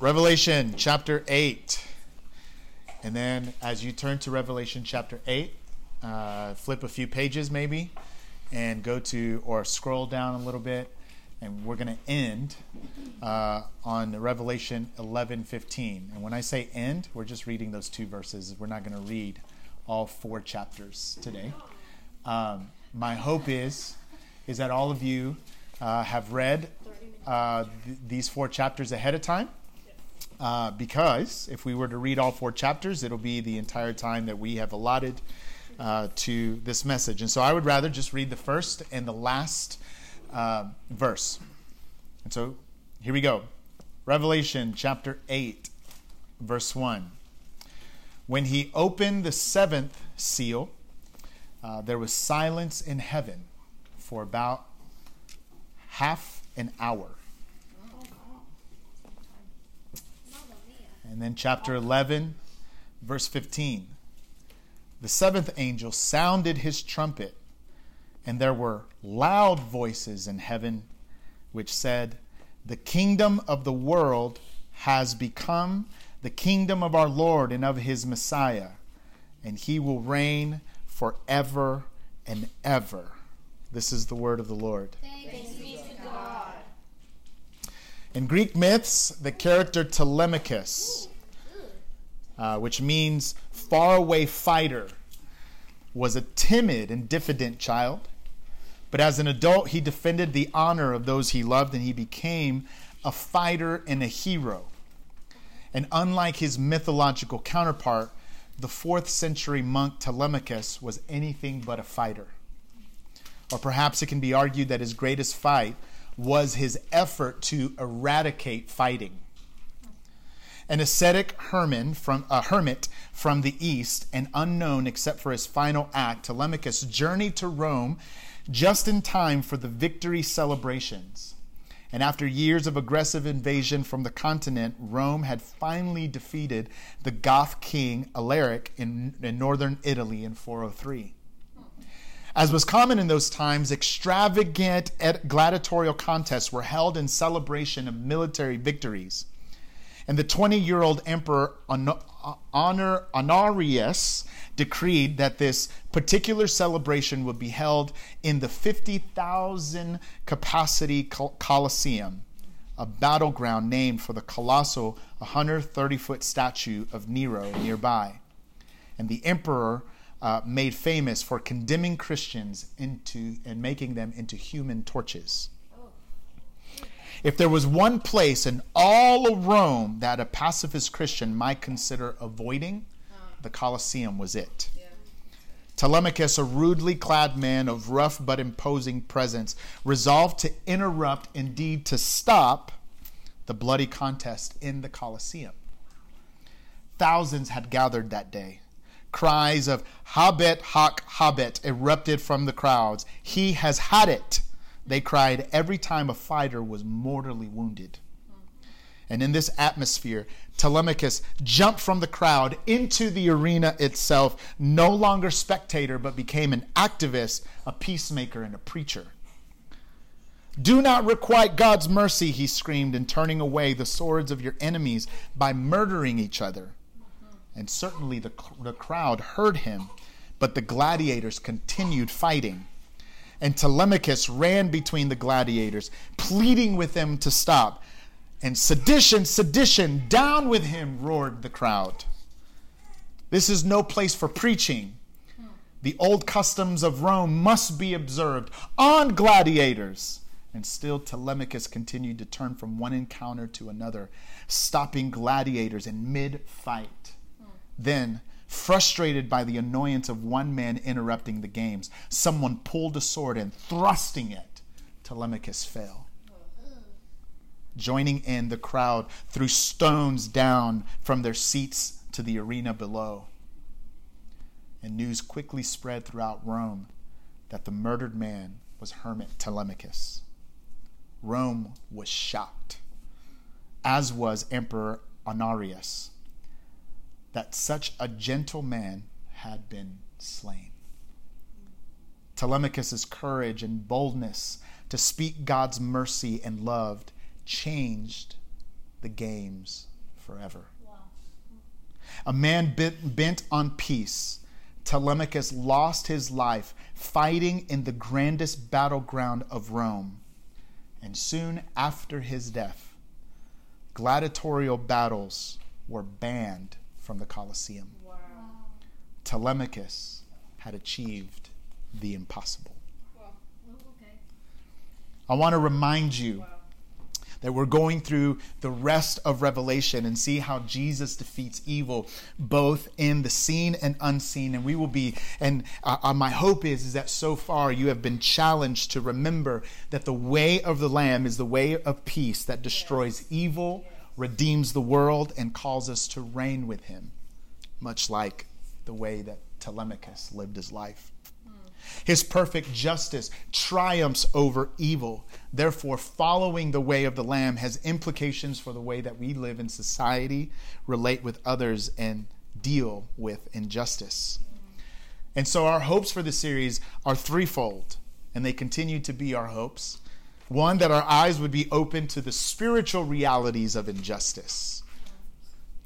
Revelation chapter 8. And then as you turn to Revelation chapter 8, uh, flip a few pages maybe and go to or scroll down a little bit. And we're going to end uh, on Revelation 11 15. And when I say end, we're just reading those two verses. We're not going to read all four chapters today. Um, my hope is, is that all of you uh, have read uh, th- these four chapters ahead of time. Uh, because if we were to read all four chapters, it'll be the entire time that we have allotted uh, to this message. And so I would rather just read the first and the last uh, verse. And so here we go Revelation chapter 8, verse 1. When he opened the seventh seal, uh, there was silence in heaven for about half an hour. And then chapter 11, verse 15. The seventh angel sounded his trumpet, and there were loud voices in heaven which said, The kingdom of the world has become the kingdom of our Lord and of his Messiah, and he will reign forever and ever. This is the word of the Lord. Thanks. In Greek myths, the character Telemachus, uh, which means faraway fighter, was a timid and diffident child. But as an adult, he defended the honor of those he loved and he became a fighter and a hero. And unlike his mythological counterpart, the fourth century monk Telemachus was anything but a fighter. Or perhaps it can be argued that his greatest fight was his effort to eradicate fighting. An ascetic hermit from, a hermit from the east and unknown except for his final act, Telemachus journeyed to Rome just in time for the victory celebrations. And after years of aggressive invasion from the continent, Rome had finally defeated the Goth king Alaric in, in northern Italy in 403. As was common in those times, extravagant gladiatorial contests were held in celebration of military victories. And the 20 year old emperor Honor, Honorius decreed that this particular celebration would be held in the 50,000 capacity Colosseum, a battleground named for the colossal 130 foot statue of Nero nearby. And the emperor uh, made famous for condemning Christians into and making them into human torches. If there was one place in all of Rome that a pacifist Christian might consider avoiding, the Colosseum was it. Telemachus, a rudely clad man of rough but imposing presence, resolved to interrupt, indeed to stop, the bloody contest in the Colosseum. Thousands had gathered that day. Cries of Habet hoc habet erupted from the crowds. He has had it they cried every time a fighter was mortally wounded. And in this atmosphere, Telemachus jumped from the crowd into the arena itself, no longer spectator, but became an activist, a peacemaker, and a preacher. Do not requite God's mercy, he screamed, in turning away the swords of your enemies by murdering each other. And certainly the, the crowd heard him, but the gladiators continued fighting and Telemachus ran between the gladiators, pleading with them to stop. And sedition, sedition, down with him, roared the crowd. This is no place for preaching. The old customs of Rome must be observed on gladiators. And still, Telemachus continued to turn from one encounter to another, stopping gladiators in mid fight. Then, Frustrated by the annoyance of one man interrupting the games, someone pulled a sword and thrusting it, Telemachus fell. Joining in, the crowd threw stones down from their seats to the arena below. And news quickly spread throughout Rome that the murdered man was Hermit Telemachus. Rome was shocked, as was Emperor Honorius that such a gentle man had been slain. Telemachus's courage and boldness to speak God's mercy and love changed the games forever. A man bent, bent on peace, Telemachus lost his life fighting in the grandest battleground of Rome. And soon after his death, gladiatorial battles were banned from the Colosseum. Wow. Telemachus had achieved the impossible. I want to remind you that we're going through the rest of Revelation and see how Jesus defeats evil, both in the seen and unseen. And we will be, and uh, uh, my hope is, is that so far you have been challenged to remember that the way of the Lamb is the way of peace that destroys evil, redeems the world, and calls us to reign with Him, much like the way that Telemachus lived his life. His perfect justice triumphs over evil. Therefore, following the way of the Lamb has implications for the way that we live in society, relate with others, and deal with injustice. And so, our hopes for this series are threefold, and they continue to be our hopes. One, that our eyes would be open to the spiritual realities of injustice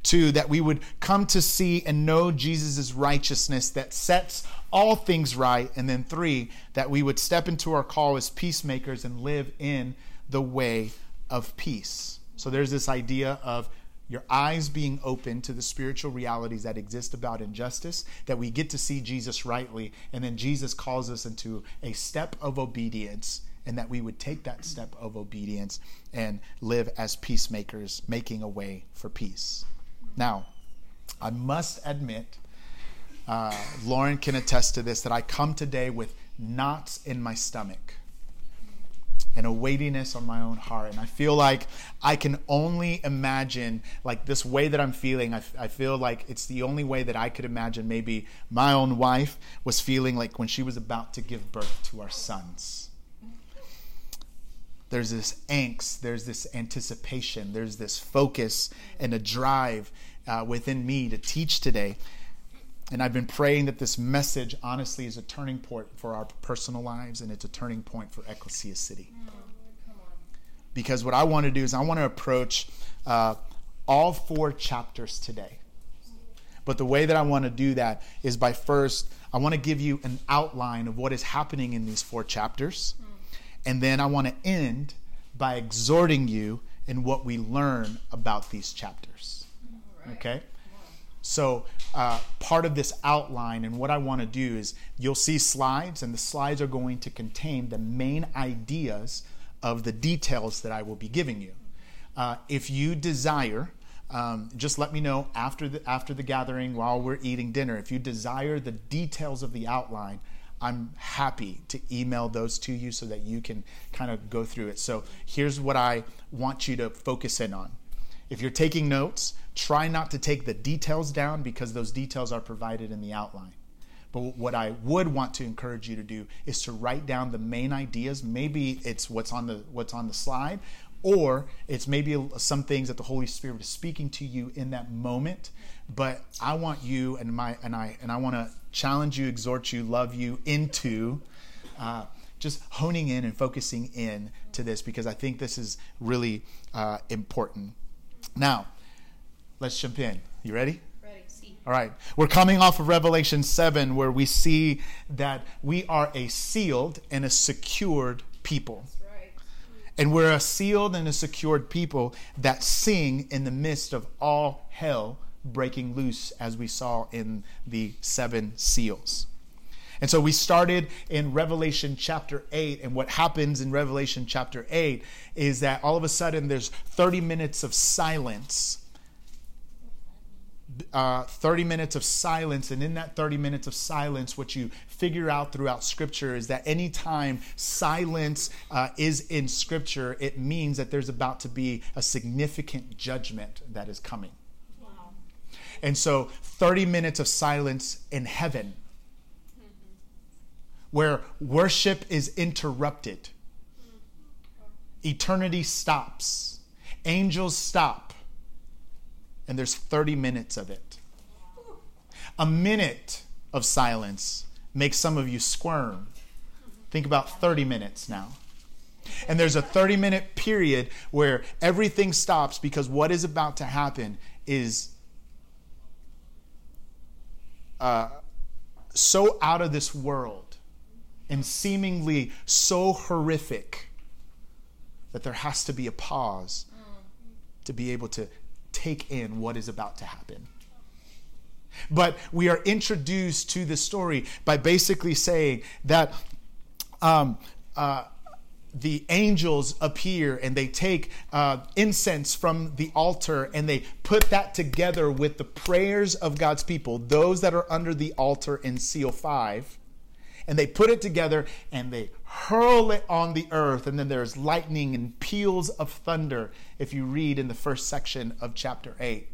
Two, that we would come to see and know Jesus' righteousness that sets all things right. And then three, that we would step into our call as peacemakers and live in the way of peace. So there's this idea of your eyes being open to the spiritual realities that exist about injustice, that we get to see Jesus rightly, and then Jesus calls us into a step of obedience, and that we would take that step of obedience and live as peacemakers, making a way for peace. Now, I must admit, uh, Lauren can attest to this, that I come today with knots in my stomach and a weightiness on my own heart. And I feel like I can only imagine, like this way that I'm feeling, I, feel like it's the only way that I could imagine maybe my own wife was feeling like when she was about to give birth to our sons. There's this angst, there's this anticipation, there's this focus and a drive uh, within me to teach today. And I've been praying that this message, honestly, is a turning point for our personal lives and it's a turning point for Ecclesia City. Because what I want to do is I want to approach uh, all four chapters today. But the way that I want to do that is by first, I want to give you an outline of what is happening in these four chapters. And then I want to end by exhorting you in what we learn about these chapters. Okay? So, uh, part of this outline and what I want to do is you'll see slides, and the slides are going to contain the main ideas of the details that I will be giving you. Uh, if you desire, um, just let me know after the after the gathering while we're eating dinner. If you desire the details of the outline, I'm happy to email those to you so that you can kind of go through it. So here's what I want you to focus in on. If you're taking notes, try not to take the details down because those details are provided in the outline. But what I would want to encourage you to do is to write down the main ideas. Maybe it's what's on the what's on the slide, or it's maybe some things that the Holy Spirit is speaking to you in that moment. But I want you and my and I and I want to challenge you, exhort you, love you into uh, just honing in and focusing in to this because I think this is really uh, important. Now, let's jump in. You ready? Ready. See. All right. We're coming off of Revelation 7 where we see that we are a sealed and a secured people. And we're a sealed and a secured people that sing in the midst of all hell breaking loose, as we saw in the seven seals. And so we started in Revelation chapter 8. And what happens in Revelation chapter 8 is that all of a sudden there's 30 minutes of silence. Uh, 30 minutes of silence, and in that 30 minutes of silence, what you figure out throughout Scripture is that anytime silence uh, is in Scripture, it means that there's about to be a significant judgment that is coming. And so 30 minutes of silence in heaven where worship is interrupted. Eternity stops. Angels stop. And there's 30 minutes of it. A minute of silence makes some of you squirm. Think about 30 minutes now. And there's a 30 minute period where everything stops because what is about to happen is uh, so out of this world and seemingly so horrific that there has to be a pause to be able to take in what is about to happen. But we are introduced to the story by basically saying that um, uh, the angels appear and they take uh, incense from the altar and they put that together with the prayers of God's people, those that are under the altar in seal 5. And they put it together and they hurl it on the earth. And then there's lightning and peals of thunder, if you read in the first section of chapter 8.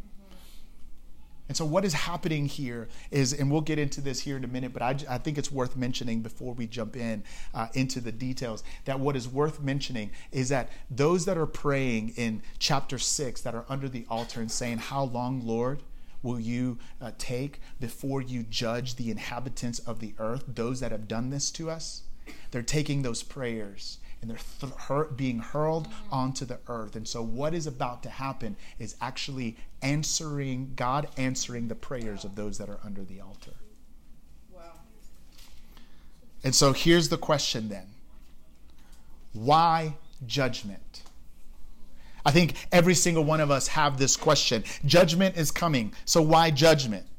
And so, what is happening here is, and we'll get into this here in a minute, but I, I think it's worth mentioning before we jump in uh, into the details that what is worth mentioning is that those that are praying in chapter 6 that are under the altar and saying, How long, Lord? Will you uh, take before you judge the inhabitants of the earth, those that have done this to us? They're taking those prayers and they're th- hur- being hurled onto the earth. And so, what is about to happen is actually answering, God answering the prayers of those that are under the altar. Wow. And so, here's the question then why judgment? I think every single one of us have this question. Judgment is coming. So, why judgment?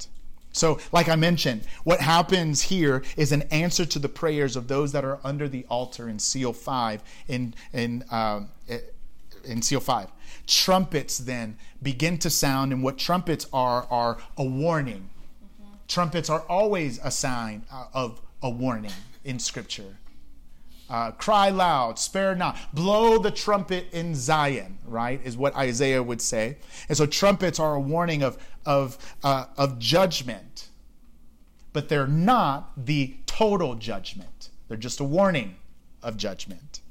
So, like I mentioned, what happens here is an answer to the prayers of those that are under the altar in seal five. In in uh, in seal five, trumpets then begin to sound, and what trumpets are are a warning. Mm-hmm. Trumpets are always a sign uh, of a warning in Scripture. Uh, cry loud, spare not, blow the trumpet in Zion, right? Is what Isaiah would say. And so trumpets are a warning of, of, uh, of judgment, but they're not the total judgment. They're just a warning of judgment.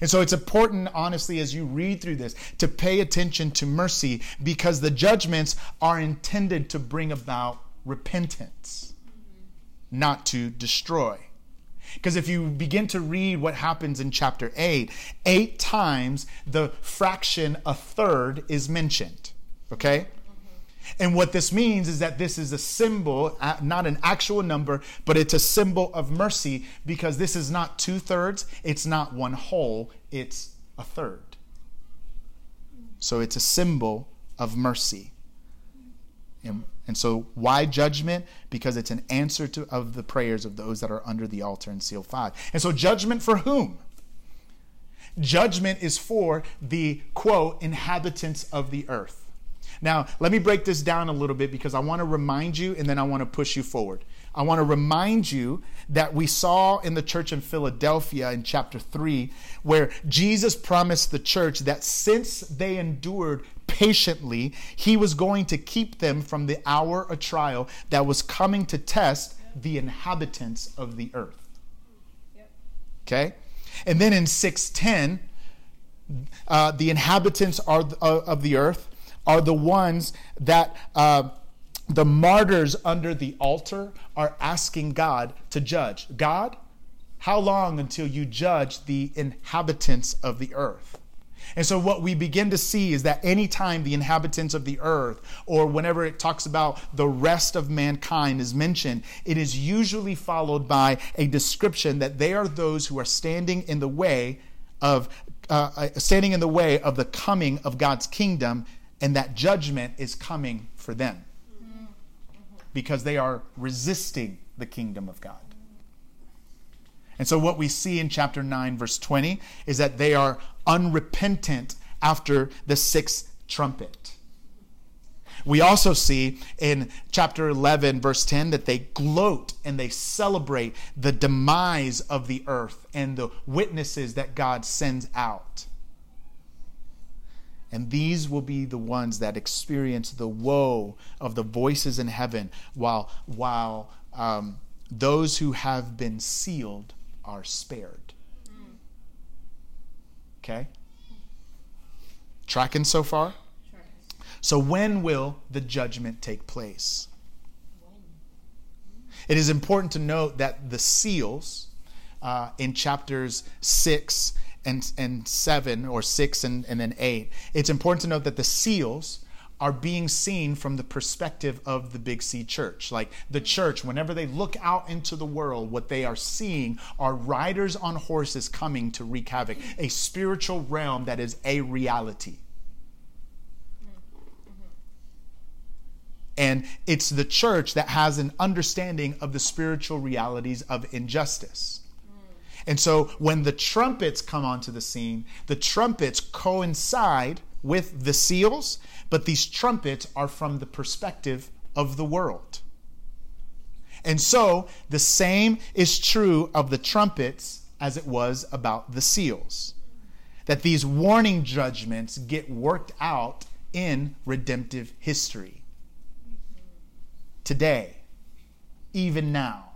And so it's important, honestly, as you read through this, to pay attention to mercy because the judgments are intended to bring about repentance, not to destroy. Because if you begin to read what happens in chapter 8, eight times the fraction a third is mentioned. Okay? And what this means is that this is a symbol, not an actual number, but it's a symbol of mercy because this is not two thirds, it's not one whole, it's a third. So it's a symbol of mercy. And and so, why judgment? Because it's an answer to of the prayers of those that are under the altar in seal five. And so, judgment for whom? Judgment is for the quote inhabitants of the earth. Now, let me break this down a little bit because I want to remind you and then I want to push you forward. I want to remind you that we saw in the church in Philadelphia in chapter 3, where Jesus promised the church that since they endured patiently, he was going to keep them from the hour of trial that was coming to test the inhabitants of the earth. Okay? And then in 610, uh, the inhabitants are, uh, of the earth are the ones that. Uh, the martyrs under the altar are asking God to judge. God, how long until you judge the inhabitants of the earth? And so, what we begin to see is that anytime the inhabitants of the earth, or whenever it talks about the rest of mankind is mentioned, it is usually followed by a description that they are those who are standing in the way of uh, uh standing in the way of the coming of God's kingdom, and that judgment is coming for them because they are resisting the kingdom of God. And so, what we see in chapter 9, verse 20, is that they are unrepentant after the sixth trumpet. We also see in chapter 11, verse 10, that they gloat and they celebrate the demise of the earth and the witnesses that God sends out. And these will be the ones that experience the woe of the voices in heaven, while, while um, those who have been sealed are spared. Okay? Tracking so far? So, when will the judgment take place? It is important to note that the seals uh, in chapters 6 and, and 7, or 6 and, and then 8, it's important to note that the seals are being seen from the perspective of the Big C church. Like the mm. church, whenever they look out into the world, what they are seeing are riders on horses coming to wreak havoc, a spiritual realm that is a reality. Mm-hmm. And it's the church that has an understanding of the spiritual realities of injustice. Mm. And so when the trumpets come onto the scene, the trumpets coincide with the seals, but these trumpets are from the perspective of the world. And so the same is true of the trumpets as it was about the seals. That these warning judgments get worked out in redemptive history today, even now.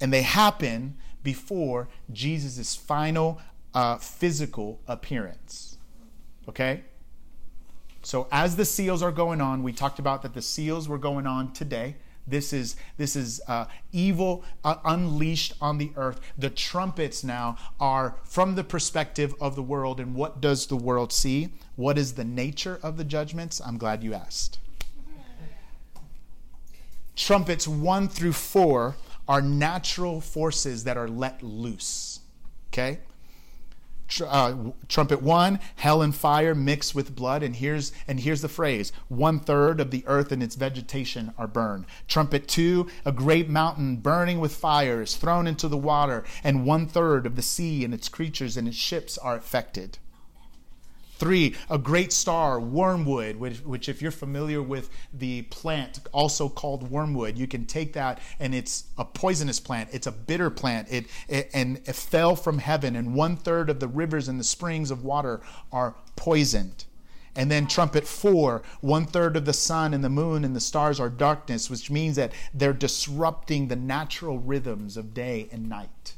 And they happen before Jesus' final uh, physical appearance. Okay? So as the seals are going on, we talked about that the seals were going on today. This is this is uh, evil uh, unleashed on the earth. The trumpets now are from the perspective of the world, and what does the world see? What is the nature of the judgments? I'm glad you asked trumpets 1 through 4 are natural forces that are let loose. Okay? Tr- uh, trumpet one, hell and fire mixed with blood, and here's and here's the phrase: one third of the earth and its vegetation are burned. Trumpet two, a great mountain burning with fire is thrown into the water, and one third of the sea and its creatures and its ships are affected. Three, a great star, wormwood, which, which, if you're familiar with the plant, also called wormwood, you can take that and it's a poisonous plant. It's a bitter plant. It, it and it fell from heaven, and one third of the rivers and the springs of water are poisoned. And then trumpet four, one third of the sun and the moon and the stars are darkness, which means that they're disrupting the natural rhythms of day and night.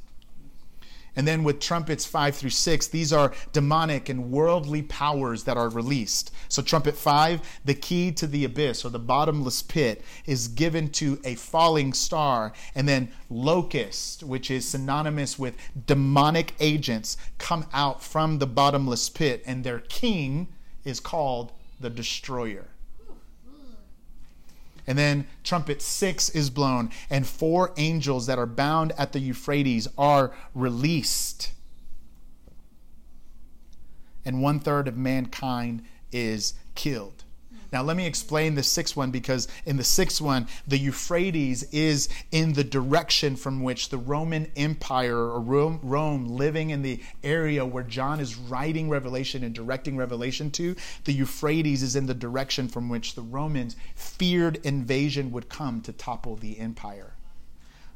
And then with trumpets 5 through 6, these are demonic and worldly powers that are released. So, trumpet 5, the key to the abyss or the bottomless pit, is given to a falling star. And then locust, which is synonymous with demonic agents, come out from the bottomless pit, and their king is called the destroyer. And then trumpet six is blown, and four angels that are bound at the Euphrates are released. And one third of mankind is killed. Now, let me explain the sixth one because in the sixth one, the Euphrates is in the direction from which the Roman Empire or Rome, Rome, living in the area where John is writing Revelation and directing Revelation to, the Euphrates is in the direction from which the Romans feared invasion would come to topple the empire.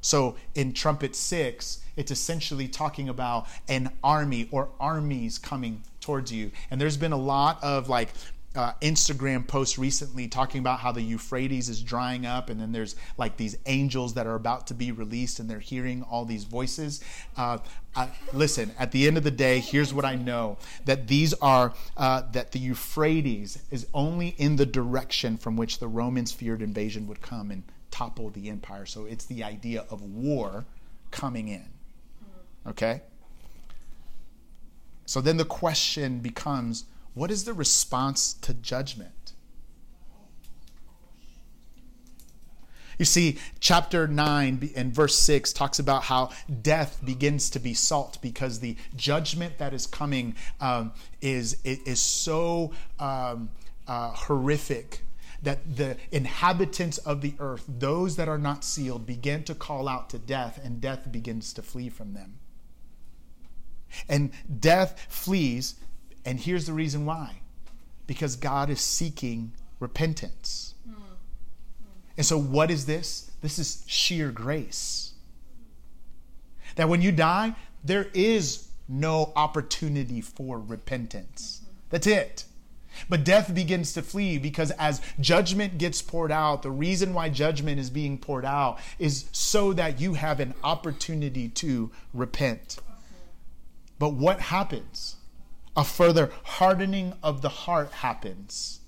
So in trumpet six, it's essentially talking about an army or armies coming towards you. And there's been a lot of like uh, Instagram post recently talking about how the Euphrates is drying up, and then there's like these angels that are about to be released, and they're hearing all these voices. Uh, I, listen, at the end of the day, here's what I know: that these are uh, that the Euphrates is only in the direction from which the Romans feared invasion would come and topple the empire. So it's the idea of war coming in. Okay. So then the question becomes what is the response to judgment? You see, chapter 9 and verse 6 talks about how death begins to be salt because the judgment that is coming um, is, is so um, uh, horrific that the inhabitants of the earth, those that are not sealed, begin to call out to death, and death begins to flee from them. And death flees and here's the reason why because God is seeking repentance. And so, what is this? This is sheer grace. That when you die, there is no opportunity for repentance. That's it. But death begins to flee because as judgment gets poured out, the reason why judgment is being poured out is so that you have an opportunity to repent. But what happens? A further hardening of the heart happens.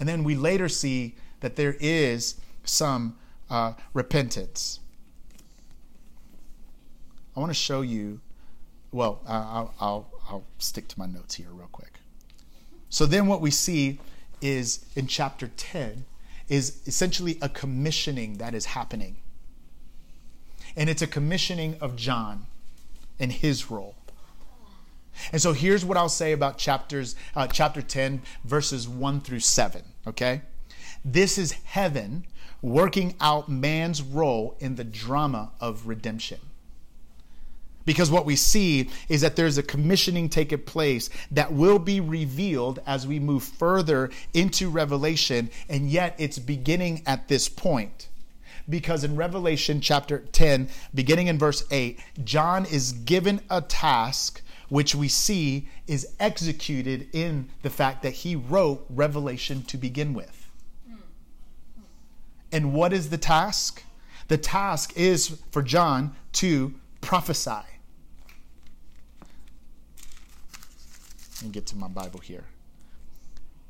And then we later see that there is some uh, repentance. I want to show you well, I'll, I'll, I'll stick to my notes here real quick. So then what we see is in chapter 10 is essentially a commissioning that is happening. And it's a commissioning of John and his role. And so here's what I'll say about chapters uh, chapter 10 verses 1 through 7, okay? This is heaven working out man's role in the drama of redemption. Because what we see is that there's a commissioning taking place that will be revealed as we move further into Revelation, and yet it's beginning at this point. Because in Revelation chapter 10, beginning in verse 8, John is given a task which we see is executed in the fact that he wrote Revelation to begin with. And what is the task? The task is for John to prophesy. Let me get to my Bible here.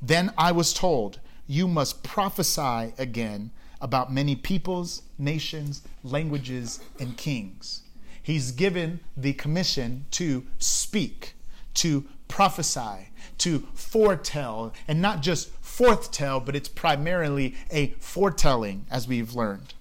Then I was told, You must prophesy again about many peoples, nations, languages, and kings. He's given the commission to speak, to prophesy, to foretell, and not just forthtell, but it's primarily a foretelling, as we've learned.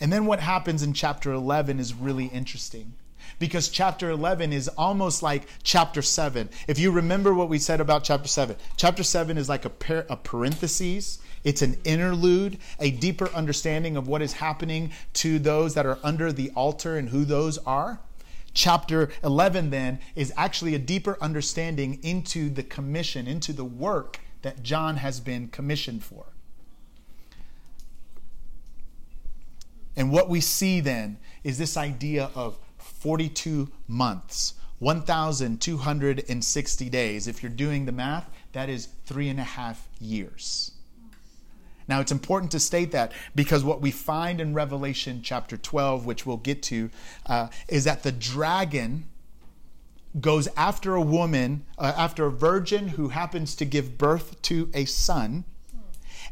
And then what happens in chapter 11 is really interesting because chapter 11 is almost like chapter 7. If you remember what we said about chapter 7, chapter 7 is like a, par- a parenthesis, it's an interlude, a deeper understanding of what is happening to those that are under the altar and who those are. Chapter 11 then is actually a deeper understanding into the commission, into the work that John has been commissioned for. And what we see then is this idea of 42 months, 1,260 days. If you're doing the math, that is three and a half years. Now, it's important to state that because what we find in Revelation chapter 12, which we'll get to, uh, is that the dragon goes after a woman, uh, after a virgin who happens to give birth to a son,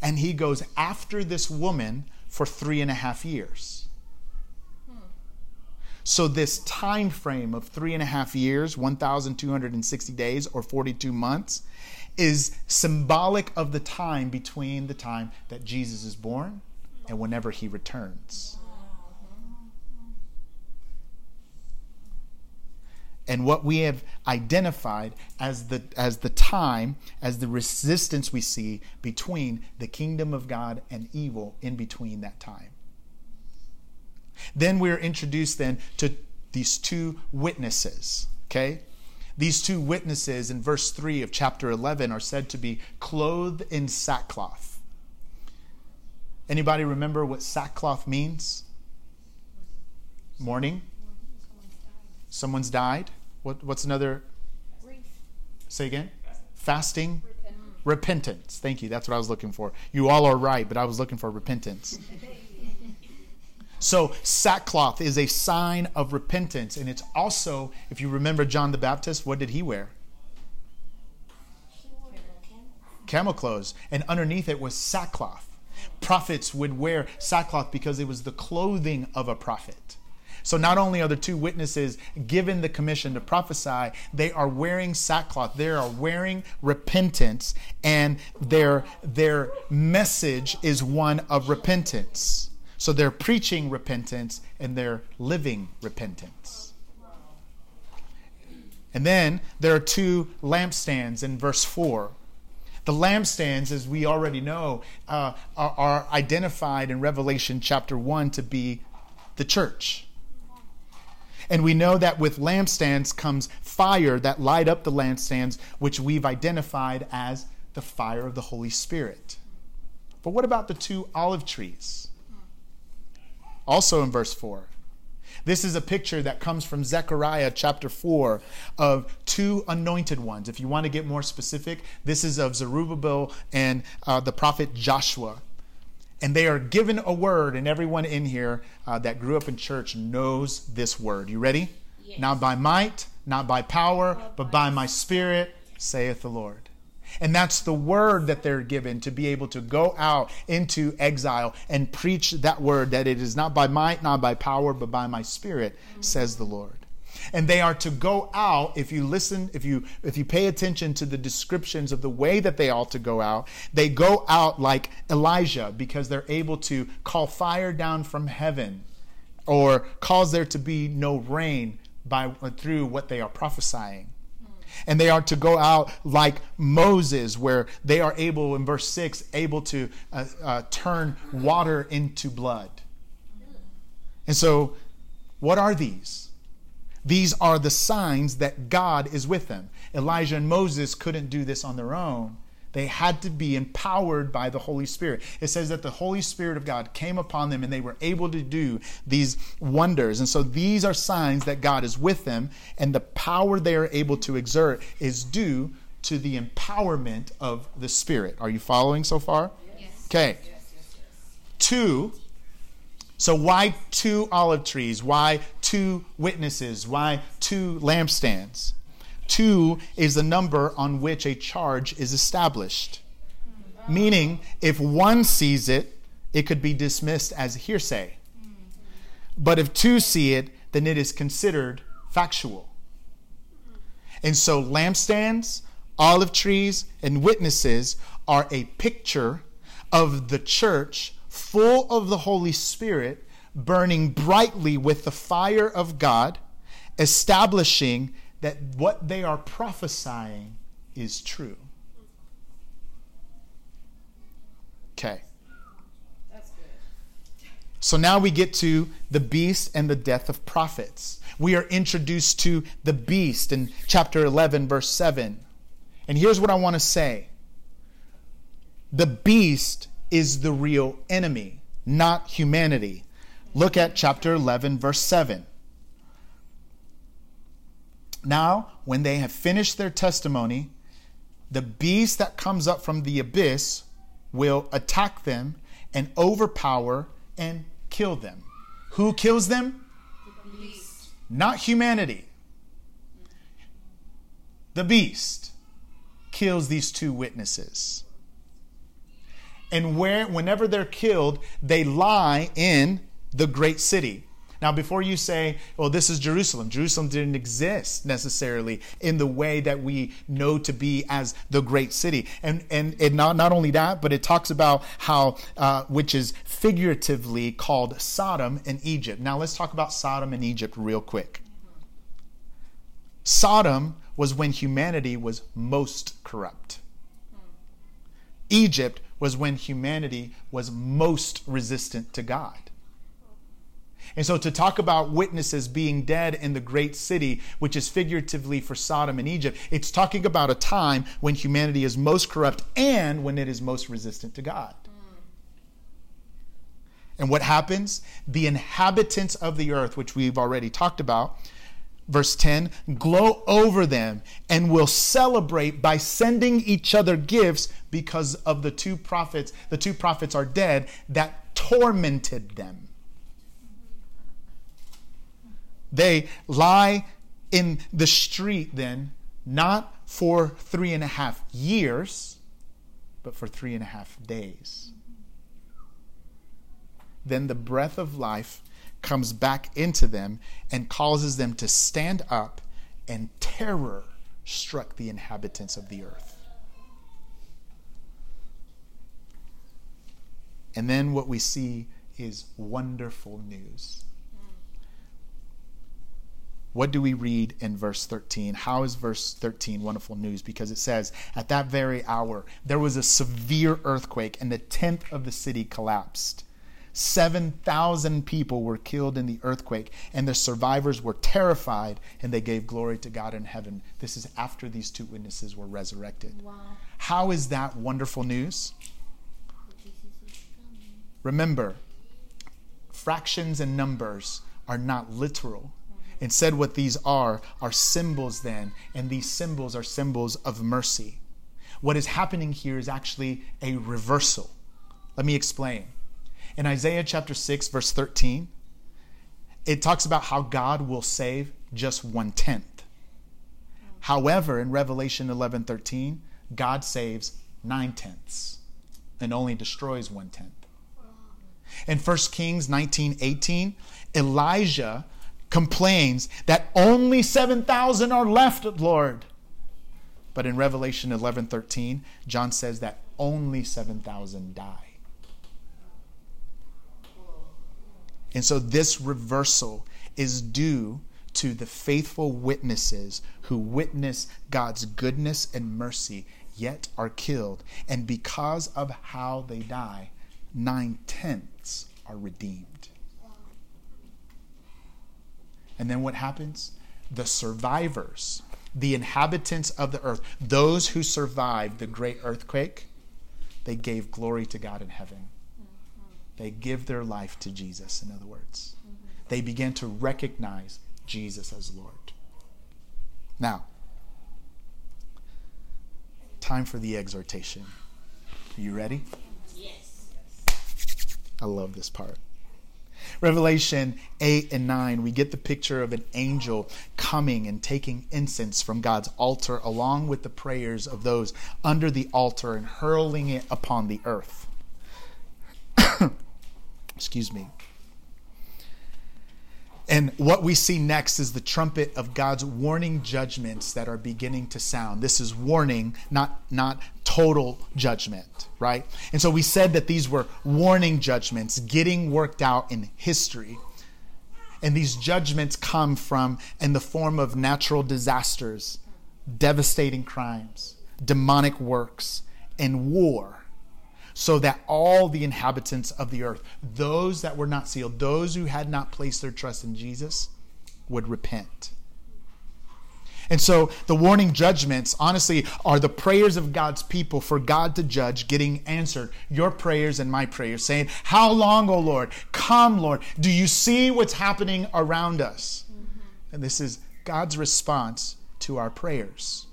and he goes after this woman for three and a half years. So this time frame of three and a half years, 1,260 days or 42 months, is symbolic of the time between the time that Jesus is born and whenever he returns. and what we have identified as the as the time as the resistance we see between the kingdom of God and evil in between that time. Then we're introduced then to these two witnesses, okay? These two witnesses in verse 3 of chapter 11 are said to be clothed in sackcloth. Anybody remember what sackcloth means? Mourning. Someone's died. What, what's another? Say again. Fasting. Repentance. repentance. Thank you. That's what I was looking for. You all are right, but I was looking for repentance. So, sackcloth is a sign of repentance. And it's also, if you remember John the Baptist, what did he wear? Camel clothes. And underneath it was sackcloth. Prophets would wear sackcloth because it was the clothing of a prophet. So not only are the two witnesses given the commission to prophesy, they are wearing sackcloth. They are wearing repentance, and their their message is one of repentance. So they're preaching repentance and they're living repentance. And then there are two lampstands in verse 4. The lampstands, as we already know, uh, are, are identified in Revelation chapter 1 to be the church. And we know that with lampstands comes fire that light up the lampstands, which we've identified as the fire of the Holy Spirit. But what about the two olive trees? Also in verse 4. This is a picture that comes from Zechariah chapter 4 of two anointed ones. If you want to get more specific, this is of Zerubbabel and uh, the prophet Joshua. And they are given a word, and everyone in here uh, that grew up in church knows this word. You ready? Yes. Not by might, not by power, but by my spirit, saith the Lord. And that's the word that they're given to be able to go out into exile and preach that word that it is not by might, not by power, but by my spirit, says the Lord. And they are to go out, if you listen, if you if you pay attention to the descriptions of the way that they ought to go out, they go out like Elijah because they're able to call fire down from heaven or cause there to be no rain by through what they are prophesying and they are to go out like Moses, where they are able, in verse 6, able to uh, uh, turn water into blood. And so, what are these? These are the signs that God is with them. Elijah and Moses couldn't do this on their own. They had to be empowered by the Holy Spirit. It says that the Holy Spirit of God came upon them and they were able to do these wonders. And so these are signs that God is with them, and the power they are able to exert is due to the empowerment of the Spirit. Are you following so far? Yes. Okay. Two. So, why two olive trees? Why two witnesses? Why two lampstands? Two is the number on which a charge is established. Meaning, if one sees it, it could be dismissed as hearsay. But if two see it, then it is considered factual. And so, lampstands, olive trees, and witnesses are a picture of the church full of the Holy Spirit, burning brightly with the fire of God, establishing that what they are prophesying is true. Okay. So now we get to the beast and the death of prophets. We are introduced to the beast in chapter 11, verse 7. And here's what I want to say the beast is the real enemy, not humanity. Look at chapter 11, verse 7. Now, when they have finished their testimony, the beast that comes up from the abyss will attack them and overpower and kill them. Who kills them? The beast. Not humanity. The beast kills these two witnesses. And where whenever they're killed, they lie in the great city. Now, before you say, well, this is Jerusalem, Jerusalem didn't exist necessarily in the way that we know to be as the great city. And, and, and not, not only that, but it talks about how, uh, which is figuratively called Sodom and Egypt. Now, let's talk about Sodom and Egypt real quick. Sodom was when humanity was most corrupt. Egypt was when humanity was most resistant to God. And so to talk about witnesses being dead in the great city, which is figuratively for Sodom and Egypt, it's talking about a time when humanity is most corrupt and when it is most resistant to God. And what happens? The inhabitants of the earth, which we've already talked about, verse 10 glow over them and will celebrate by sending each other gifts because of the two prophets. The two prophets are dead that tormented them. They lie in the street then, not for three and a half years, but for three and a half days. Then the breath of life comes back into them and causes them to stand up, and terror struck the inhabitants of the earth. And then what we see is wonderful news. What do we read in verse 13? How is verse 13 wonderful news? Because it says, At that very hour, there was a severe earthquake, and the tenth of the city collapsed. 7,000 people were killed in the earthquake, and the survivors were terrified, and they gave glory to God in heaven. This is after these two witnesses were resurrected. Wow. How is that wonderful news? Remember, fractions and numbers are not literal Instead, what these are are symbols, then, and these symbols are symbols of mercy. What is happening here is actually a reversal. Let me explain. In Isaiah chapter 6, verse 13, it talks about how God will save just one tenth. However, in Revelation 11 13, God saves nine tenths and only destroys one tenth. In 1 Kings 19 18, Elijah complains that only 7,000 are left, Lord. But in Revelation 11 13, John says that only 7,000 die. And so this reversal is due to the faithful witnesses who witness God's goodness and mercy, yet are killed. And because of how they die, nine tenths are redeemed. And then what happens? The survivors, the inhabitants of the earth, those who survived the great earthquake, they gave glory to God in heaven. They give their life to Jesus, in other words. They began to recognize Jesus as Lord. Now, time for the exhortation. Are you ready? Yes. I love this part. Revelation 8 and 9, we get the picture of an angel coming and taking incense from God's altar along with the prayers of those under the altar and hurling it upon the earth. Excuse me. And what we see next is the trumpet of God's warning judgments that are beginning to sound. This is warning, not, not total judgment, right? And so we said that these were warning judgments getting worked out in history. And these judgments come from in the form of natural disasters, devastating crimes, demonic works, and war so that all the inhabitants of the earth, those that were not sealed, those who had not placed their trust in Jesus, would repent. And so the warning judgments, honestly, are the prayers of God's people for God to judge getting answered. Your prayers and my prayers, saying, How long, O Lord? Come, Lord. Do you see what's happening around us? Mm-hmm. And this is God's response to our prayers.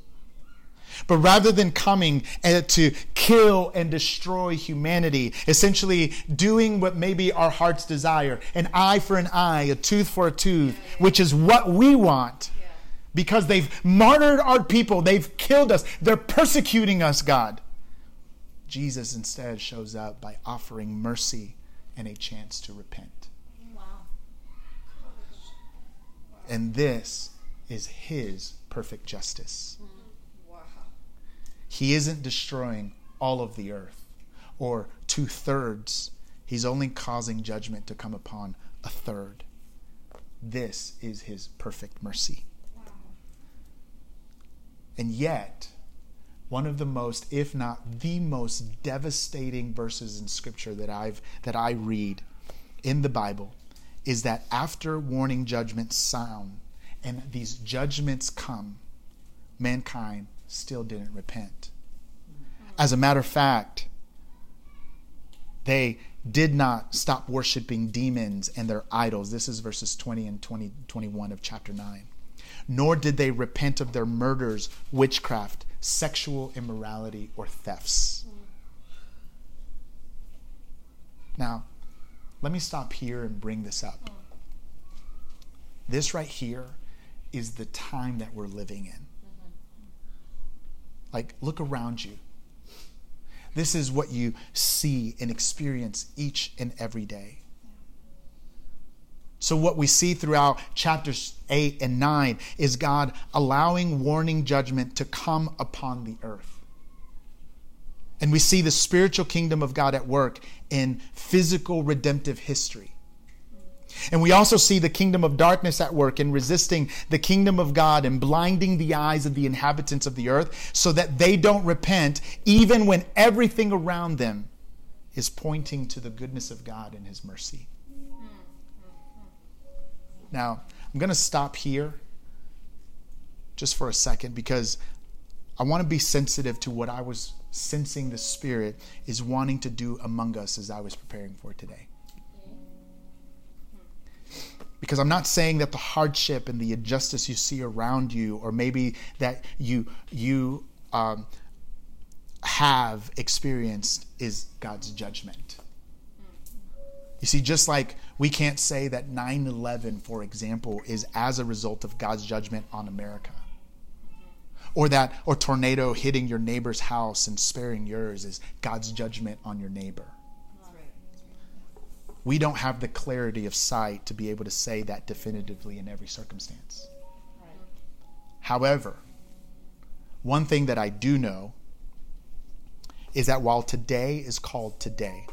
But rather than coming to kill and destroy humanity, essentially doing what maybe our hearts desire an eye for an eye, a tooth for a tooth, which is what we want. Because they've martyred our people, they've killed us, they're persecuting us, God. Jesus instead shows up by offering mercy and a chance to repent. Wow. And this is his perfect justice. He isn't destroying all of the earth or two thirds. He's only causing judgment to come upon a third. This is his perfect mercy. And yet, one of the most, if not the most devastating verses in scripture that I've that I read in the Bible is that after warning judgments sound and these judgments come, mankind still didn't repent. As a matter of fact, they did not stop worshiping demons and their idols. This is verses 20 and 20, 21 of chapter 9. Nor did they repent of their murders, witchcraft, sexual immorality, or thefts. Now, let me stop here and bring this up. This right here is the time that we're living in. Like, look around you. This is what you see and experience each and every day. So, what we see throughout chapters 8 and 9 is God allowing warning judgment to come upon the earth. And we see the spiritual kingdom of God at work in physical redemptive history. And we also see the kingdom of darkness at work in resisting the kingdom of God and blinding the eyes of the inhabitants of the earth so that they don't repent, even when everything around them is pointing to the goodness of God and His mercy. Now, I'm going to stop here just for a second because I want to be sensitive to what I was sensing the Spirit is wanting to do among us as I was preparing for today. Because I'm not saying that the hardship and the injustice you see around you, or maybe that you you um, have experienced, is God's judgment. You see, just like we can't say that 9 11, for example, is as a result of God's judgment on America. or that or tornado hitting your neighbor's house and sparing yours is God's judgment on your neighbor. We don't have the clarity of sight to be able to say that definitively in every circumstance. However, one thing that I do know is that while today is called today,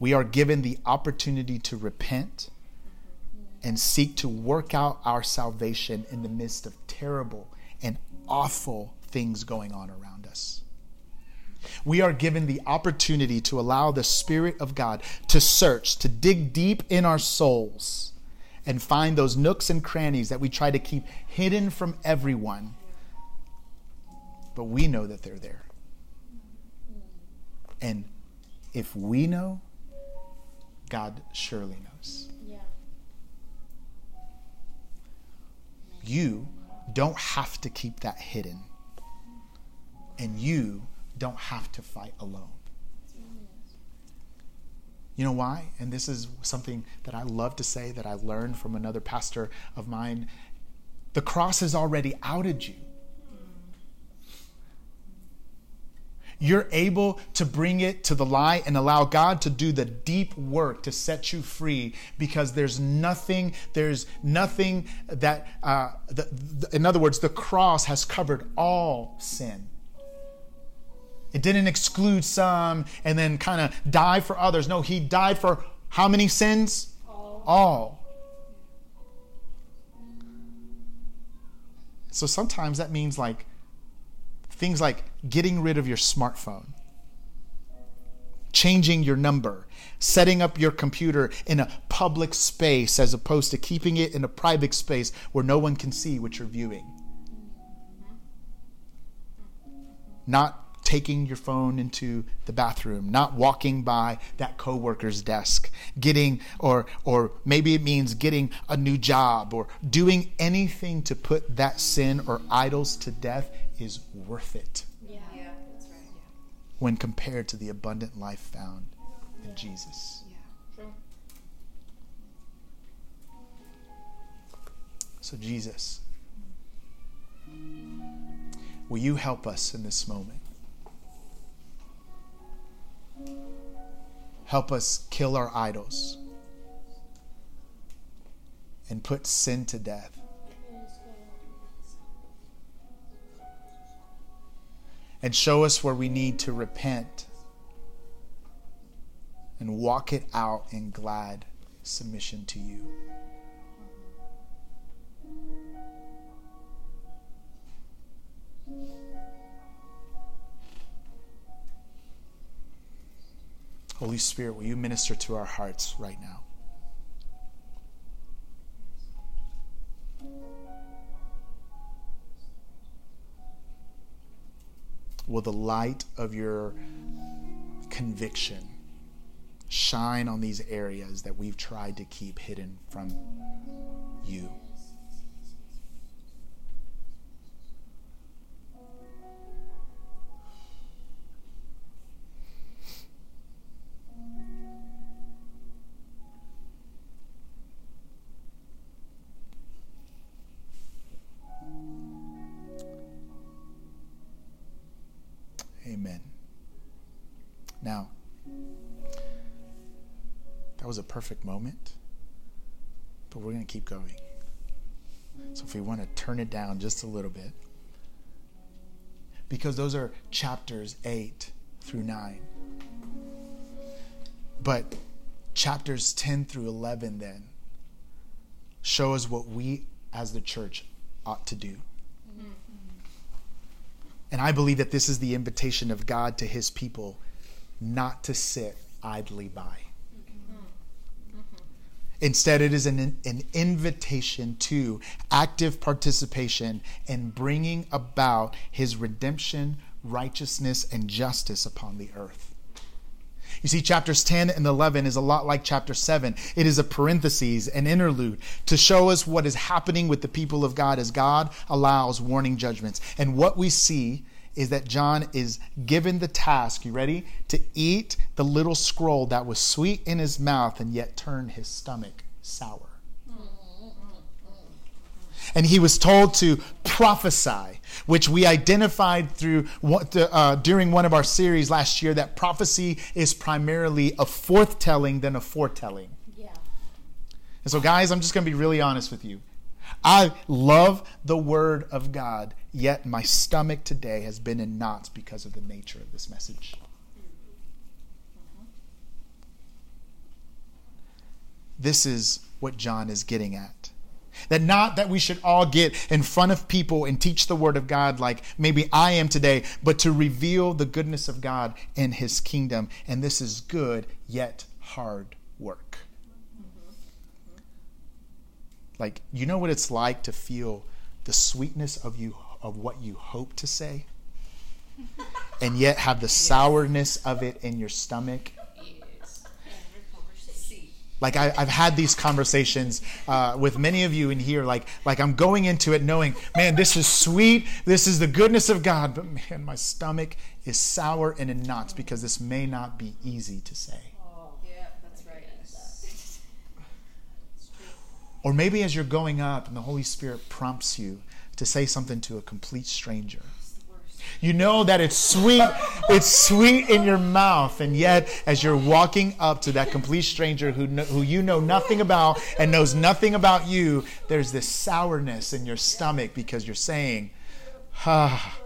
we are given the opportunity to repent and seek to work out our salvation in the midst of terrible and awful things going on around us. We are given the opportunity to allow the Spirit of God to search, to dig deep in our souls, and find those nooks and crannies that we try to keep hidden from everyone. But we know that they're there. And if we know, God surely knows. Yeah. You don't have to keep that hidden. And you don't have to fight alone. You know why? And this is something that I love to say that I learned from another pastor of mine. The cross has already outed you. You're able to bring it to the light and allow God to do the deep work to set you free because there's nothing, there's nothing that, uh, the, the, in other words, the cross has covered all sin. It didn't exclude some and then kind of die for others. No, he died for how many sins? All. All. So sometimes that means like things like getting rid of your smartphone, changing your number, setting up your computer in a public space as opposed to keeping it in a private space where no one can see what you're viewing. Mm-hmm. Not taking your phone into the bathroom, not walking by that coworker's desk, getting or or maybe it means getting a new job or doing anything to put that sin or idols to death is worth it Yeah. Yeah, that's right. when compared to the abundant life found in Jesus. Yeah. True. So Jesus, will you help us in this moment? Help us kill our idols and put sin to death. And show us where we need to repent and walk it out in glad submission to you. Holy Spirit, will you minister to our hearts right now? Will the light of your conviction shine on these areas that we've tried to keep hidden from you? Was a perfect moment, but we're going to keep going. So if we want to turn it down just a little bit, because those are chapters 8 through 9. But chapters 10 through 11 then show us what we as the church ought to do. And I believe that this is the invitation of God to his people not to sit idly by. Instead, it is an, an invitation to active participation in bringing about his redemption, righteousness, and justice upon the earth. You see, chapters 10 and 11 is a lot like chapter 7. It is a parenthesis, an interlude, to show us what is happening with the people of God as God allows warning judgments. And what we see is that John is given the task, you ready? To eat the little scroll that was sweet in his mouth and yet turned his stomach sour. And he was told to prophesy, which we identified through what, uh, during one of our series last year that prophecy is primarily a forthtelling than a foretelling. Yeah. And so, guys, I'm just going to be really honest with you. I love the Word of God, yet my stomach today has been in knots because of the nature of this message. This is what John is getting at. That not that we should all get in front of people and teach the word of God like maybe I am today, but to reveal the goodness of God in his kingdom. And this is good, yet hard work. Like, you know what it's like to feel the sweetness of you of what you hope to say? and yet have the sourness of it in your stomach like I, have had these conversations uh, with many of you in here. Like like I'm going into it knowing, man, this is sweet. This is the goodness of God. But man, my stomach is sour and in knots because this may not be easy to say. Oh, yeah, that's right. Or maybe as you're going up and the Holy Spirit prompts you to say something to a complete stranger you know that it's sweet. It's sweet in your mouth. And yet, as you're walking up to that complete stranger who, who you know nothing about and knows nothing about you, there's this sourness in your stomach because you're saying, ah,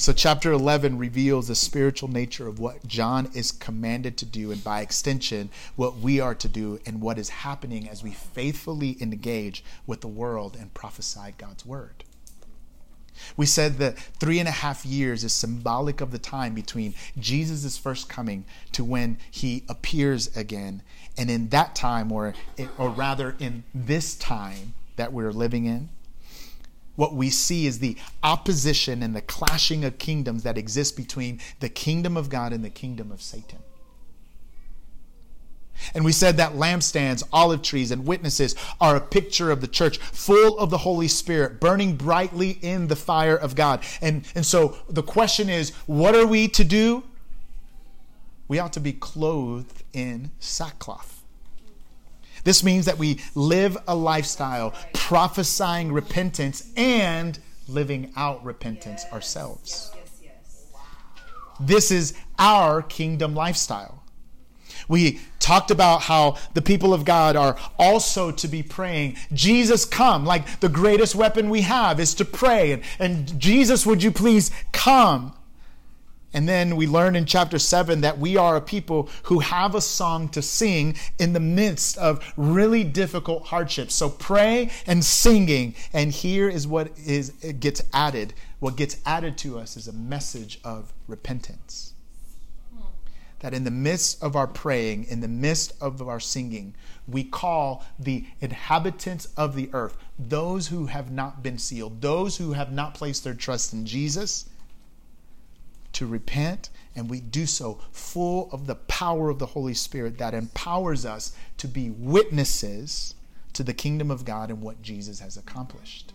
And so, chapter 11 reveals the spiritual nature of what John is commanded to do, and by extension, what we are to do, and what is happening as we faithfully engage with the world and prophesy God's word. We said that three and a half years is symbolic of the time between Jesus' first coming to when he appears again. And in that time, or, or rather in this time that we're living in, what we see is the opposition and the clashing of kingdoms that exist between the kingdom of God and the kingdom of Satan. And we said that lampstands, olive trees, and witnesses are a picture of the church full of the Holy Spirit, burning brightly in the fire of God. And, and so the question is what are we to do? We ought to be clothed in sackcloth. This means that we live a lifestyle prophesying repentance and living out repentance ourselves. This is our kingdom lifestyle. We talked about how the people of God are also to be praying, Jesus, come. Like the greatest weapon we have is to pray. And, and Jesus, would you please come? And then we learn in chapter 7 that we are a people who have a song to sing in the midst of really difficult hardships. So pray and singing. And here is what is it gets added. What gets added to us is a message of repentance. That in the midst of our praying, in the midst of our singing, we call the inhabitants of the earth, those who have not been sealed, those who have not placed their trust in Jesus to repent, and we do so full of the power of the Holy Spirit that empowers us to be witnesses to the kingdom of God and what Jesus has accomplished.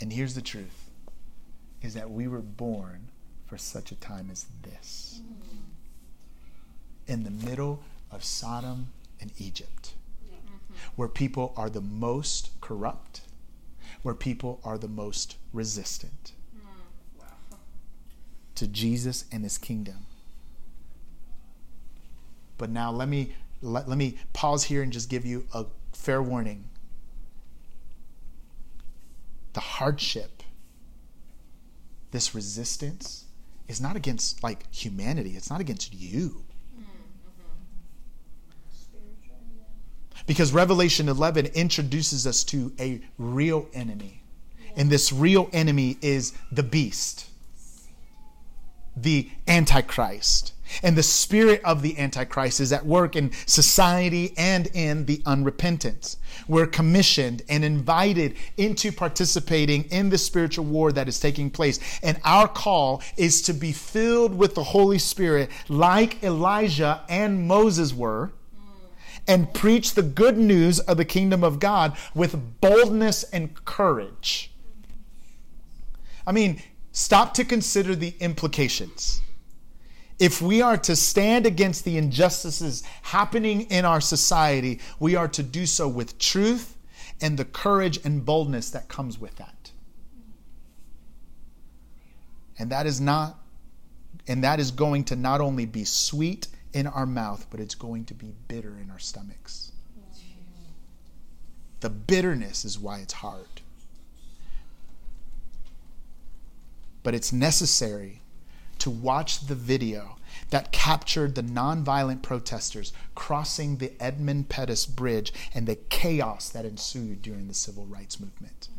And here's the truth is that we were born for such a time as this. In the middle of Sodom and Egypt, where people are the most corrupt, where people are the most resistant to Jesus and his kingdom. But now let me let, let me pause here and just give you a fair warning. The hardship, this resistance, is not against like humanity. It's not against you. Because Revelation 11 introduces us to a real enemy. And this real enemy is the beast the Antichrist. And the spirit of the Antichrist is at work in society and in the unrepentant. We're commissioned and invited into participating in the spiritual war that is taking place. And our call is to be filled with the Holy Spirit like Elijah and Moses were and preach the good news of the kingdom of God with boldness and courage. I mean, Stop to consider the implications. If we are to stand against the injustices happening in our society, we are to do so with truth and the courage and boldness that comes with that. And that is not and that is going to not only be sweet in our mouth, but it's going to be bitter in our stomachs. The bitterness is why it's hard. But it's necessary to watch the video that captured the nonviolent protesters crossing the Edmund Pettus Bridge and the chaos that ensued during the civil rights movement.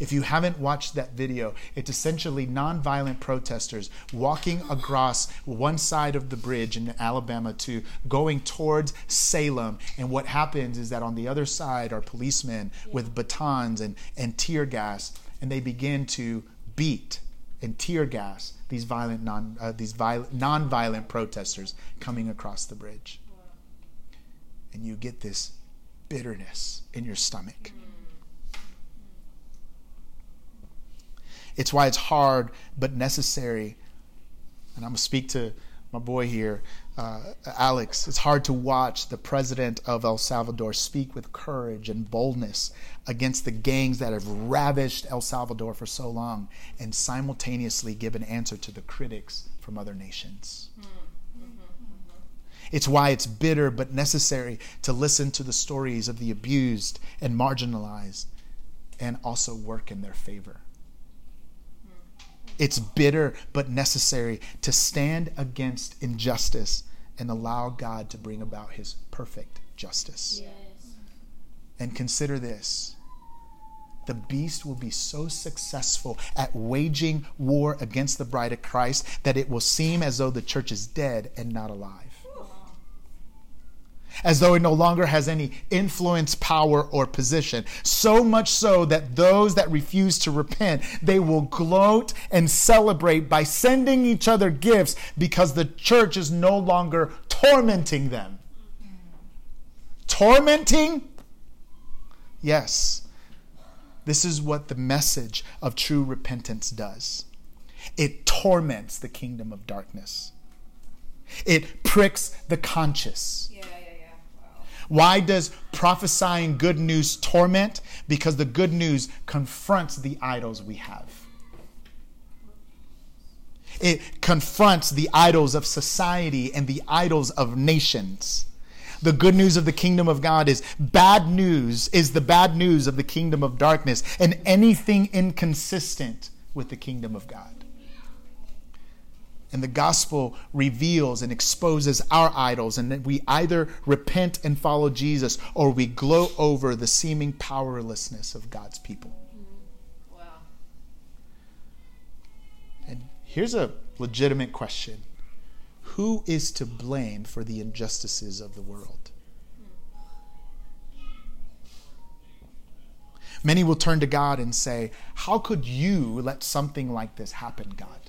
If you haven't watched that video, it's essentially nonviolent protesters walking across one side of the bridge in Alabama to going towards Selma. And what happens is that on the other side are policemen with batons and, and tear gas, and they begin to beat and tear gas these violent non uh, these violent non-violent protesters coming across the bridge. And you get this bitterness in your stomach. It's why it's hard but necessary. And I'm going to speak to my boy here, uh, Alex. It's hard to watch the president of El Salvador speak with courage and boldness against the gangs that have ravished El Salvador for so long and simultaneously give an answer to the critics from other nations. It's why it's bitter but necessary to listen to the stories of the abused and marginalized and also work in their favor. It's bitter but necessary to stand against injustice and allow God to bring about his perfect justice. Yes. And consider this the beast will be so successful at waging war against the bride of Christ that it will seem as though the church is dead and not alive as though it no longer has any influence, power, or position. So much so that those that refuse to repent, they will gloat and celebrate by sending each other gifts because the church is no longer tormenting them. Tormenting? Yes. This is what the message of true repentance does. It torments the kingdom of darkness. It pricks the conscience. Yeah. Why does prophesying good news torment? Because the good news confronts the idols we have. It confronts the idols of society and the idols of nations. The good news of the kingdom of God is bad news, is the bad news of the kingdom of darkness, and anything inconsistent with the kingdom of God. And the gospel reveals and exposes our idols, and we either repent and follow Jesus or we gloat over the seeming powerlessness of God's people. Wow. And here's a legitimate question Who is to blame for the injustices of the world? Many will turn to God and say, How could you let something like this happen, God?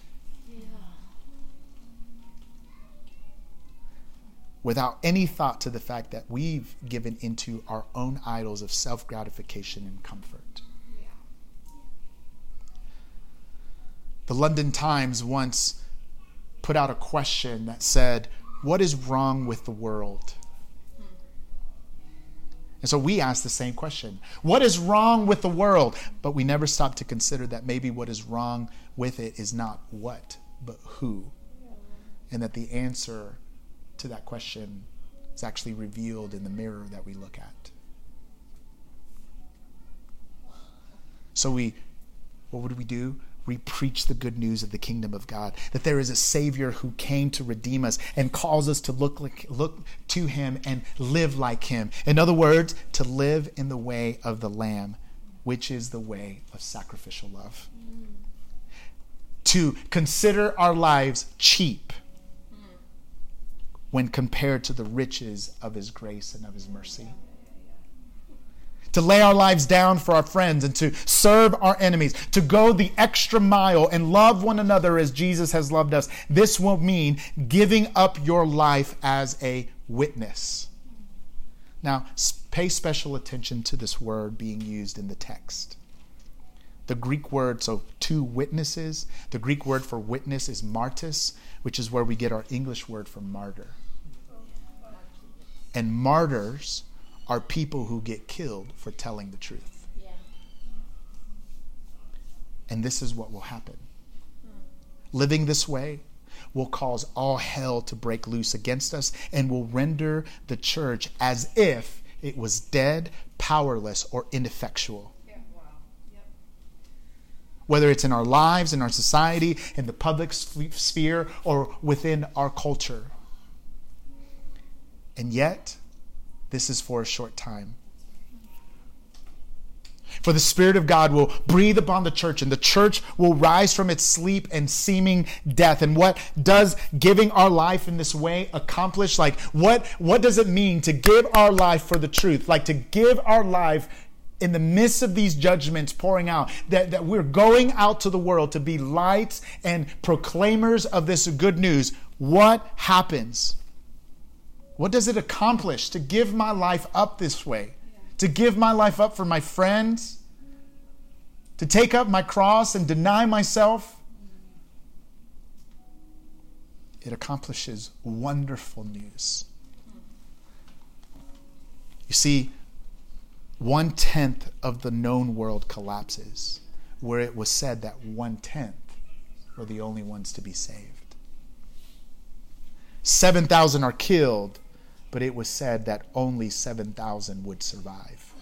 Without any thought to the fact that we've given into our own idols of self gratification and comfort. The London Times once put out a question that said, What is wrong with the world? And so we ask the same question What is wrong with the world? But we never stop to consider that maybe what is wrong with it is not what, but who. And that the answer to that question is actually revealed in the mirror that we look at. So we what would we do? We preach the good news of the kingdom of God, that there is a Savior who came to redeem us and calls us to look, like, look to Him and live like Him. In other words, to live in the way of the Lamb, which is the way of sacrificial love. To consider our lives cheap when compared to the riches of His grace and of His mercy. To lay our lives down for our friends and to serve our enemies, to go the extra mile and love one another as Jesus has loved us. This will mean giving up your life as a witness. Now, pay special attention to this word being used in the text. The Greek word, so two witnesses, the Greek word for witness is martis, which is where we get our English word for martyr. And martyrs are people who get killed for telling the truth. Yeah. And this is what will happen. Living this way will cause all hell to break loose against us and will render the church as if it was dead, powerless, or ineffectual. Whether it's in our lives, in our society, in the public sphere, or within our culture. And yet, this is for a short time. For the Spirit of God will breathe upon the church, and the church will rise from its sleep and seeming death. And what does giving our life in this way accomplish? Like, what, what does it mean to give our life for the truth? Like, to give our life in the midst of these judgments pouring out, that, that we're going out to the world to be lights and proclaimers of this good news. What happens? What does it accomplish to give my life up this way? To give my life up for my friends? To take up my cross and deny myself? It accomplishes wonderful news. You see, one tenth of the known world collapses, where it was said that one tenth were the only ones to be saved. 7,000 are killed, but it was said that only 7,000 would survive.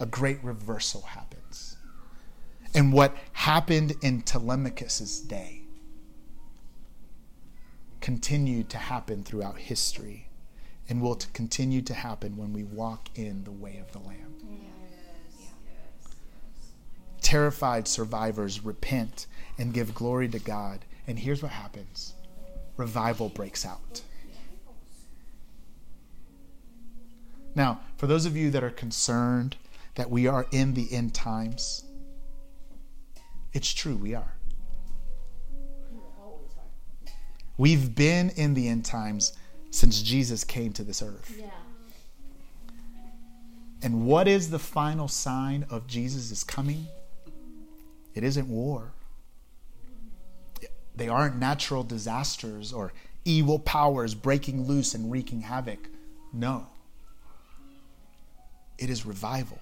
A great reversal happens. And what happened in Telemachus's day continued to happen throughout history and will to continue to happen when we walk in the way of the Lamb. Yes, yes. Terrified survivors repent and give glory to God. And here's what happens revival breaks out. Now, for those of you that are concerned that we are in the end times, it's true, we are. Are. We've been in the end times since Jesus came to this earth. Yeah. And what is the final sign of Jesus' coming? It isn't war. They aren't natural disasters or evil powers breaking loose and wreaking havoc. No. It is revival.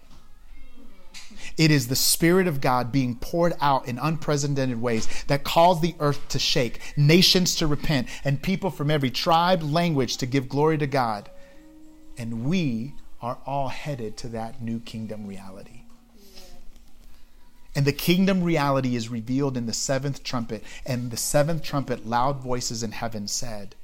It is the Spirit of God being poured out in unprecedented ways that cause the earth to shake, nations to repent, and people from every tribe, language to give glory to God. And we are all headed to that new kingdom reality. And the kingdom reality is revealed in the seventh trumpet. And the seventh trumpet, loud voices in heaven said,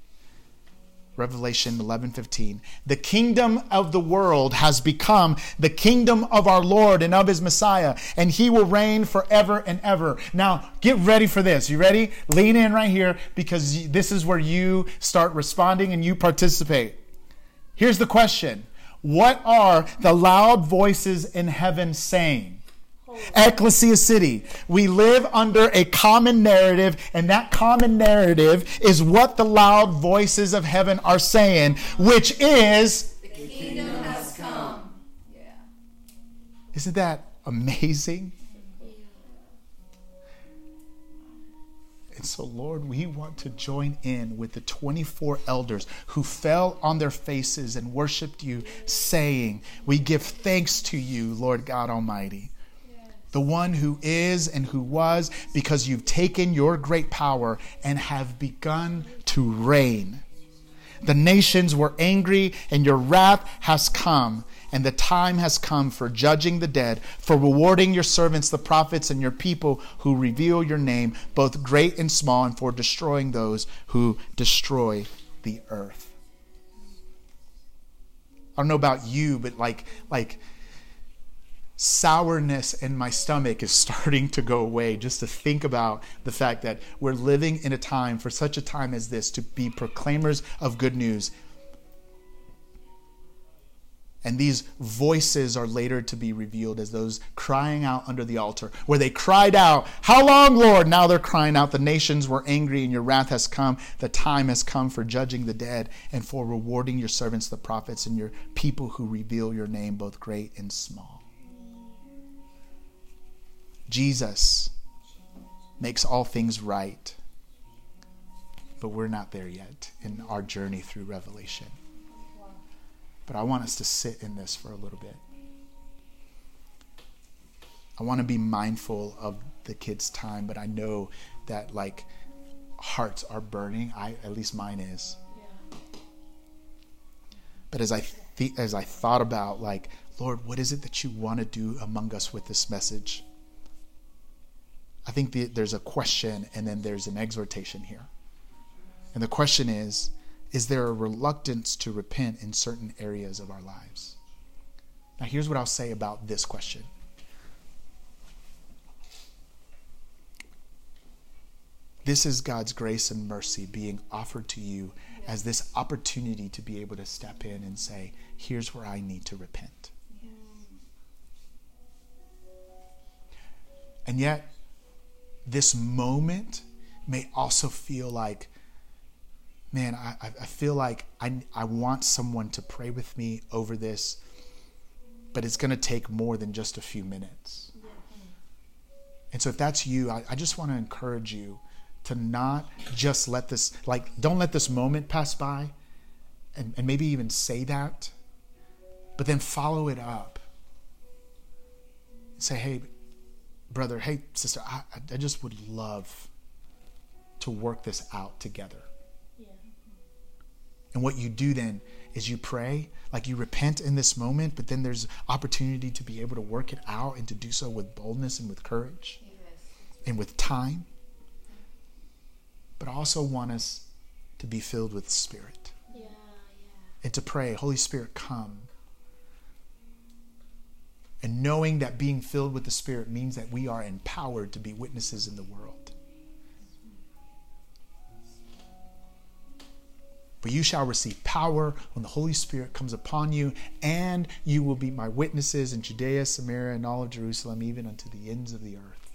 Revelation 11:15 The kingdom of the world has become the kingdom of our Lord and of his Messiah and he will reign forever and ever. Now, get ready for this. You ready? Lean in right here because this is where you start responding and you participate. Here's the question. What are the loud voices in heaven saying? Ecclesia City. We live under a common narrative, and that common narrative is what the loud voices of heaven are saying, which is The kingdom has come. Yeah. isn't that amazing? And so, Lord, we want to join in with the 24 elders who fell on their faces and worshiped you, saying, We give thanks to you, Lord God Almighty the one who is and who was, because you've taken your great power and have begun to reign. The nations were angry, and your wrath has come, and the time has come for judging the dead, for rewarding your servants, the prophets, and your people who reveal your name, both great and small, and for destroying those who destroy the earth. I don't know about you, but like, like, sourness in my stomach is starting to go away just to think about the fact that we're living in a time, for such a time as this, to be proclaimers of good news. And these voices are later to be revealed as those crying out under the altar, where they cried out, How long, Lord? Now they're crying out, The nations were angry, and your wrath has come. The time has come for judging the dead and for rewarding your servants, the prophets, and your people who reveal your name, both great and small. Jesus makes all things right. But we're not there yet in our journey through Revelation. But I want us to sit in this for a little bit. I want to be mindful of the kids' time, but I know that like hearts are burning. I at least mine is. But as I th- as I thought about like, Lord, what is it that you want to do among us with this message? I think the, there's a question and then there's an exhortation here. And the question is Is there a reluctance to repent in certain areas of our lives? Now, here's what I'll say about this question. This is God's grace and mercy being offered to you as this opportunity to be able to step in and say, Here's where I need to repent. And yet, this moment may also feel like, man, I, I feel like I, I want someone to pray with me over this, but it's going to take more than just a few minutes. And so, if that's you, I, I just want to encourage you to not just let this, like, don't let this moment pass by and, and maybe even say that, but then follow it up. Say, hey, brother, hey, sister, I, I just would love to work this out together. Yeah. And what you do then is you pray, like you repent in this moment, but then there's opportunity to be able to work it out and to do so with boldness and with courage yes. and with time. But I also want us to be filled with Spirit. Yeah, yeah. And to pray, Holy Spirit, come and knowing that being filled with the Spirit means that we are empowered to be witnesses in the world. But you shall receive power when the Holy Spirit comes upon you, and you will be my witnesses in Judea, Samaria, and all of Jerusalem, even unto the ends of the earth,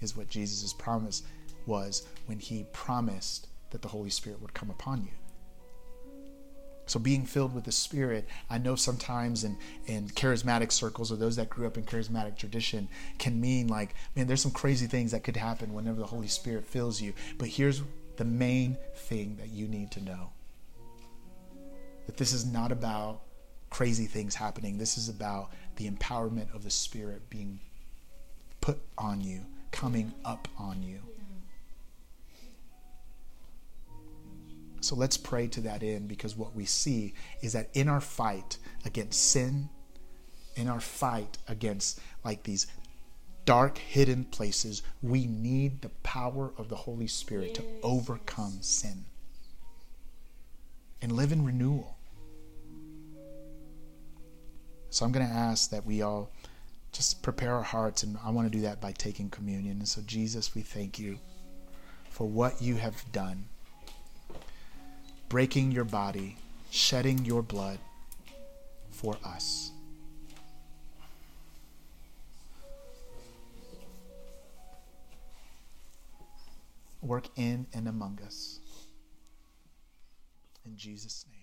is what Jesus' promise was when he promised that the Holy Spirit would come upon you. So being filled with the Spirit, I know sometimes in, in charismatic circles or those that grew up in charismatic tradition can mean like, man, there's some crazy things that could happen whenever the Holy Spirit fills you. But here's the main thing that you need to know. That this is not about crazy things happening. This is about the empowerment of the Spirit being put on you, coming up on you. So let's pray to that end because what we see is that in our fight against sin, in our fight against like these dark hidden places, we need the power of the Holy Spirit yes. to overcome sin and live in renewal. So I'm going to ask that we all just prepare our hearts, and I want to do that by taking communion. And so, Jesus, we thank you for what you have done breaking your body, shedding your blood for us. Work in and among us. In Jesus' name.